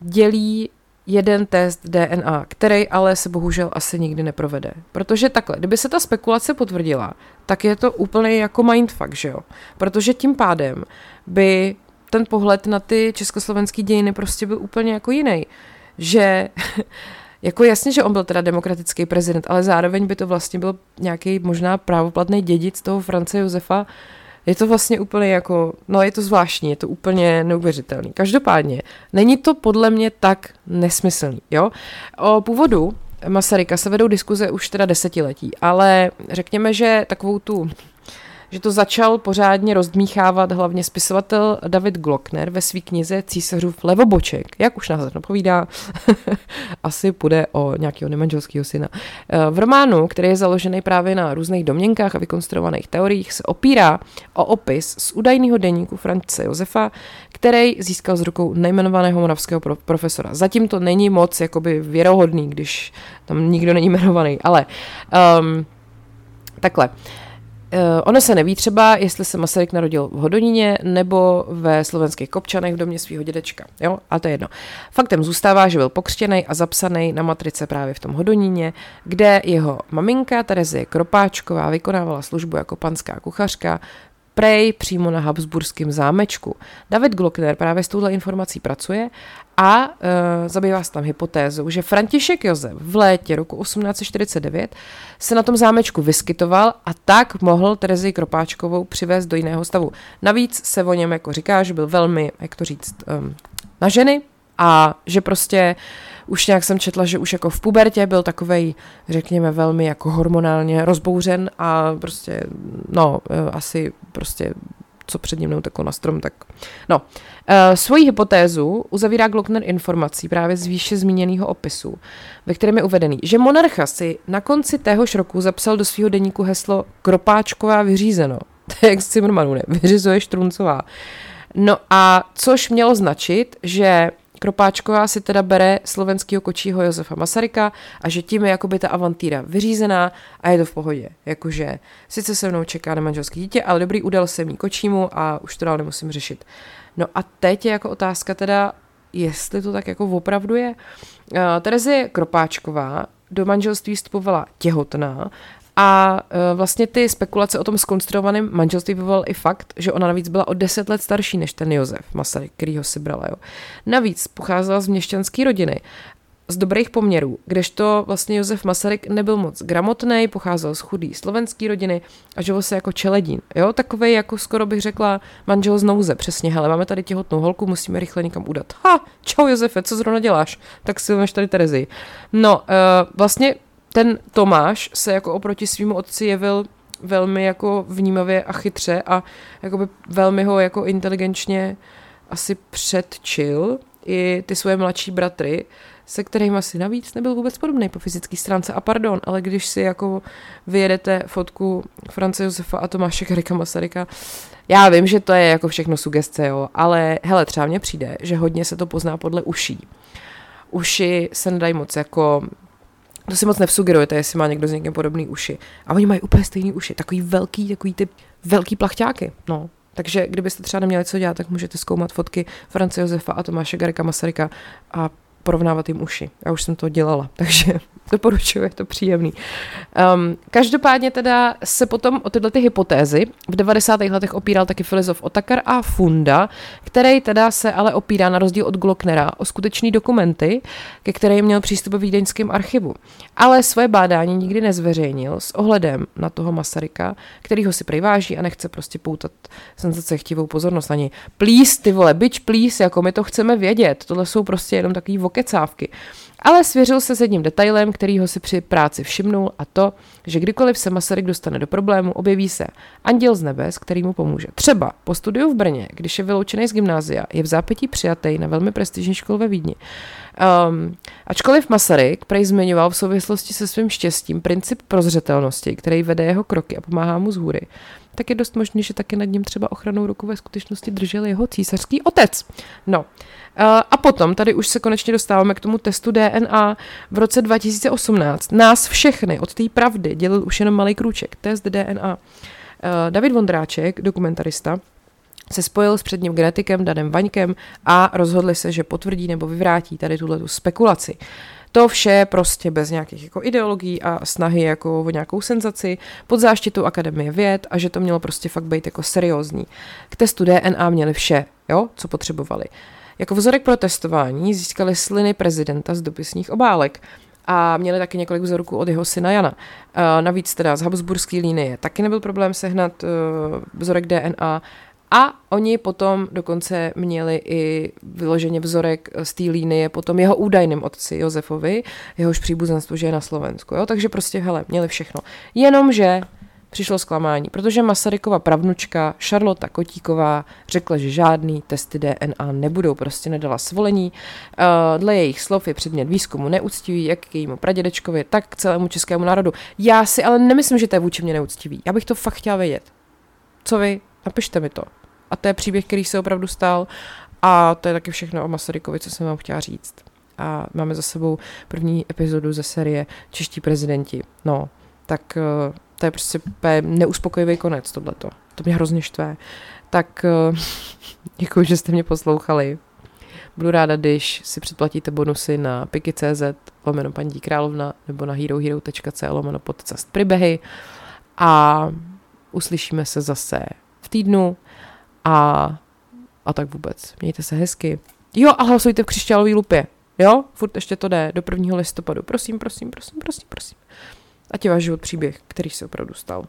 dělí jeden test DNA, který ale se bohužel asi nikdy neprovede. Protože takhle, kdyby se ta spekulace potvrdila, tak je to úplně jako mindfuck, že jo? Protože tím pádem by ten pohled na ty československé dějiny prostě byl úplně jako jiný. Že Jako jasně, že on byl teda demokratický prezident, ale zároveň by to vlastně byl nějaký možná právoplatný dědic toho France Josefa. Je to vlastně úplně jako, no je to zvláštní, je to úplně neuvěřitelný. Každopádně, není to podle mě tak nesmyslný, jo? O původu Masaryka se vedou diskuze už teda desetiletí, ale řekněme, že takovou tu že to začal pořádně rozdmíchávat hlavně spisovatel David Glockner ve své knize Císařův levoboček. Jak už nás napovídá, asi půjde o nějakého nemanželského syna. Eh, v románu, který je založený právě na různých domněnkách a vykonstruovaných teoriích, se opírá o opis z údajného deníku France Josefa, který získal z rukou nejmenovaného moravského profesora. Zatím to není moc jakoby věrohodný, když tam nikdo není jmenovaný, ale um, takhle. Uh, ono se neví třeba, jestli se Masaryk narodil v Hodoníně nebo ve slovenských Kopčanech v domě svého dědečka. Jo? A to je jedno. Faktem zůstává, že byl pokřtěný a zapsaný na matrice právě v tom Hodoníně, kde jeho maminka Terezie Kropáčková vykonávala službu jako panská kuchařka, prej přímo na Habsburském zámečku. David Glockner právě s touhle informací pracuje a uh, zabývá se tam hypotézou, že František Josef v létě roku 1849 se na tom zámečku vyskytoval a tak mohl Terezi Kropáčkovou přivést do jiného stavu. Navíc se o něm jako říká, že byl velmi, jak to říct, um, na ženy a že prostě už nějak jsem četla, že už jako v pubertě byl takovej, řekněme, velmi jako hormonálně rozbouřen a prostě, no, eh, asi prostě co před ním neuteklo na strom, tak no. E, svoji hypotézu uzavírá Glockner informací právě z výše zmíněného opisu, ve kterém je uvedený, že monarcha si na konci téhož roku zapsal do svého deníku heslo Kropáčková vyřízeno. To je jak z Cimrmanu, ne? Vyřizuje Štruncová. No a což mělo značit, že Kropáčková si teda bere slovenského kočího Josefa Masaryka a že tím je jakoby ta avantýra vyřízená a je to v pohodě. Jakože sice se mnou čeká na manželské dítě, ale dobrý, udal se mý kočímu a už to dál nemusím řešit. No a teď je jako otázka teda, jestli to tak jako opravdu je. Uh, Terezie Kropáčková do manželství vstupovala těhotná a uh, vlastně ty spekulace o tom skonstruovaném manželství vyvolal i fakt, že ona navíc byla o deset let starší než ten Josef Masaryk, který ho si brala. Jo. Navíc pocházela z měšťanské rodiny z dobrých poměrů, kdežto vlastně Josef Masaryk nebyl moc gramotný, pocházel z chudý slovenský rodiny a žil se jako čeledín. Jo, takový jako skoro bych řekla manžel z nouze, přesně, hele, máme tady těhotnou holku, musíme rychle někam udat. Ha, čau Josefe, co zrovna děláš? Tak si máš tady Terezi. No, uh, vlastně ten Tomáš se jako oproti svýmu otci jevil velmi jako vnímavě a chytře a jakoby velmi ho jako inteligenčně asi předčil i ty svoje mladší bratry, se kterým asi navíc nebyl vůbec podobný po fyzické stránce. A pardon, ale když si jako vyjedete fotku France Josefa a Tomáše Karika Masaryka, já vím, že to je jako všechno sugestce, jo, ale hele, třeba mně přijde, že hodně se to pozná podle uší. Uši se nedají moc jako to si moc nevsugerujete, jestli má někdo s někým podobný uši. A oni mají úplně stejný uši, takový velký, takový ty velký plachťáky, no. Takže kdybyste třeba neměli co dělat, tak můžete zkoumat fotky France Josefa a Tomáše Garika Masaryka a porovnávat jim uši. Já už jsem to dělala, takže doporučuji, je to příjemný. Um, každopádně teda se potom o tyhle ty hypotézy v 90. letech opíral taky filozof Otakar a Funda, který teda se ale opírá na rozdíl od Glocknera o skutečný dokumenty, ke kterým měl přístup v Vídeňském archivu. Ale svoje bádání nikdy nezveřejnil s ohledem na toho Masaryka, který ho si priváží a nechce prostě poutat senzace chtivou pozornost na. Please, ty vole, bitch, please, jako my to chceme vědět. Tohle jsou prostě jenom takový vokecávky. Ale svěřil se s jedním detailem, který ho si při práci všimnul a to, že kdykoliv se Masaryk dostane do problému, objeví se anděl z nebes, který mu pomůže. Třeba po studiu v Brně, když je vyloučený z gymnázia, je v zápětí přijatý na velmi prestižní školu ve Vídni. Um, ačkoliv Masaryk prej zmiňoval v souvislosti se svým štěstím princip prozřetelnosti, který vede jeho kroky a pomáhá mu z hůry, tak je dost možný, že taky nad ním třeba ochranou ruku ve skutečnosti držel jeho císařský otec. No, a potom, tady už se konečně dostáváme k tomu testu DNA. V roce 2018 nás všechny od té pravdy dělil už jenom malý krůček, test DNA. David Vondráček, dokumentarista, se spojil s předním genetikem Danem Vaňkem a rozhodli se, že potvrdí nebo vyvrátí tady tuhle spekulaci. To vše prostě bez nějakých jako ideologií a snahy jako o nějakou senzaci pod záštitou Akademie věd a že to mělo prostě fakt být jako seriózní. K testu DNA měli vše, jo, co potřebovali. Jako vzorek pro testování získali sliny prezidenta z dopisních obálek a měli taky několik vzorků od jeho syna Jana. Navíc teda z Habsburské linie taky nebyl problém sehnat uh, vzorek DNA a oni potom dokonce měli i vyloženě vzorek z té línie potom jeho údajným otci Josefovi, jehož příbuzenstvo je na Slovensku. Jo? Takže prostě, hele, měli všechno. Jenomže přišlo zklamání, protože Masarykova pravnučka Charlotte Kotíková řekla, že žádný testy DNA nebudou, prostě nedala svolení. Uh, dle jejich slov je předmět výzkumu neúctivý, jak k jejímu pradědečkovi, tak k celému českému národu. Já si ale nemyslím, že to je vůči mě neúctivý. Já bych to fakt chtěla vědět. Co vy? Napište mi to. A to je příběh, který se opravdu stal a to je taky všechno o Masarykovi, co jsem vám chtěla říct. A máme za sebou první epizodu ze série Čeští prezidenti. No, tak uh, to je prostě neuspokojivý konec tohleto. To mě hrozně štve. Tak uh, děkuji, že jste mě poslouchali. Budu ráda, když si předplatíte bonusy na piky.cz lomeno paní královna nebo na herohero.cl lomeno podcast Pribehy a uslyšíme se zase týdnu a, a tak vůbec. Mějte se hezky. Jo, a hlasujte v křišťálové lupě. Jo, furt ještě to jde do 1. listopadu. Prosím, prosím, prosím, prosím, prosím. Ať je váš život příběh, který se opravdu stal.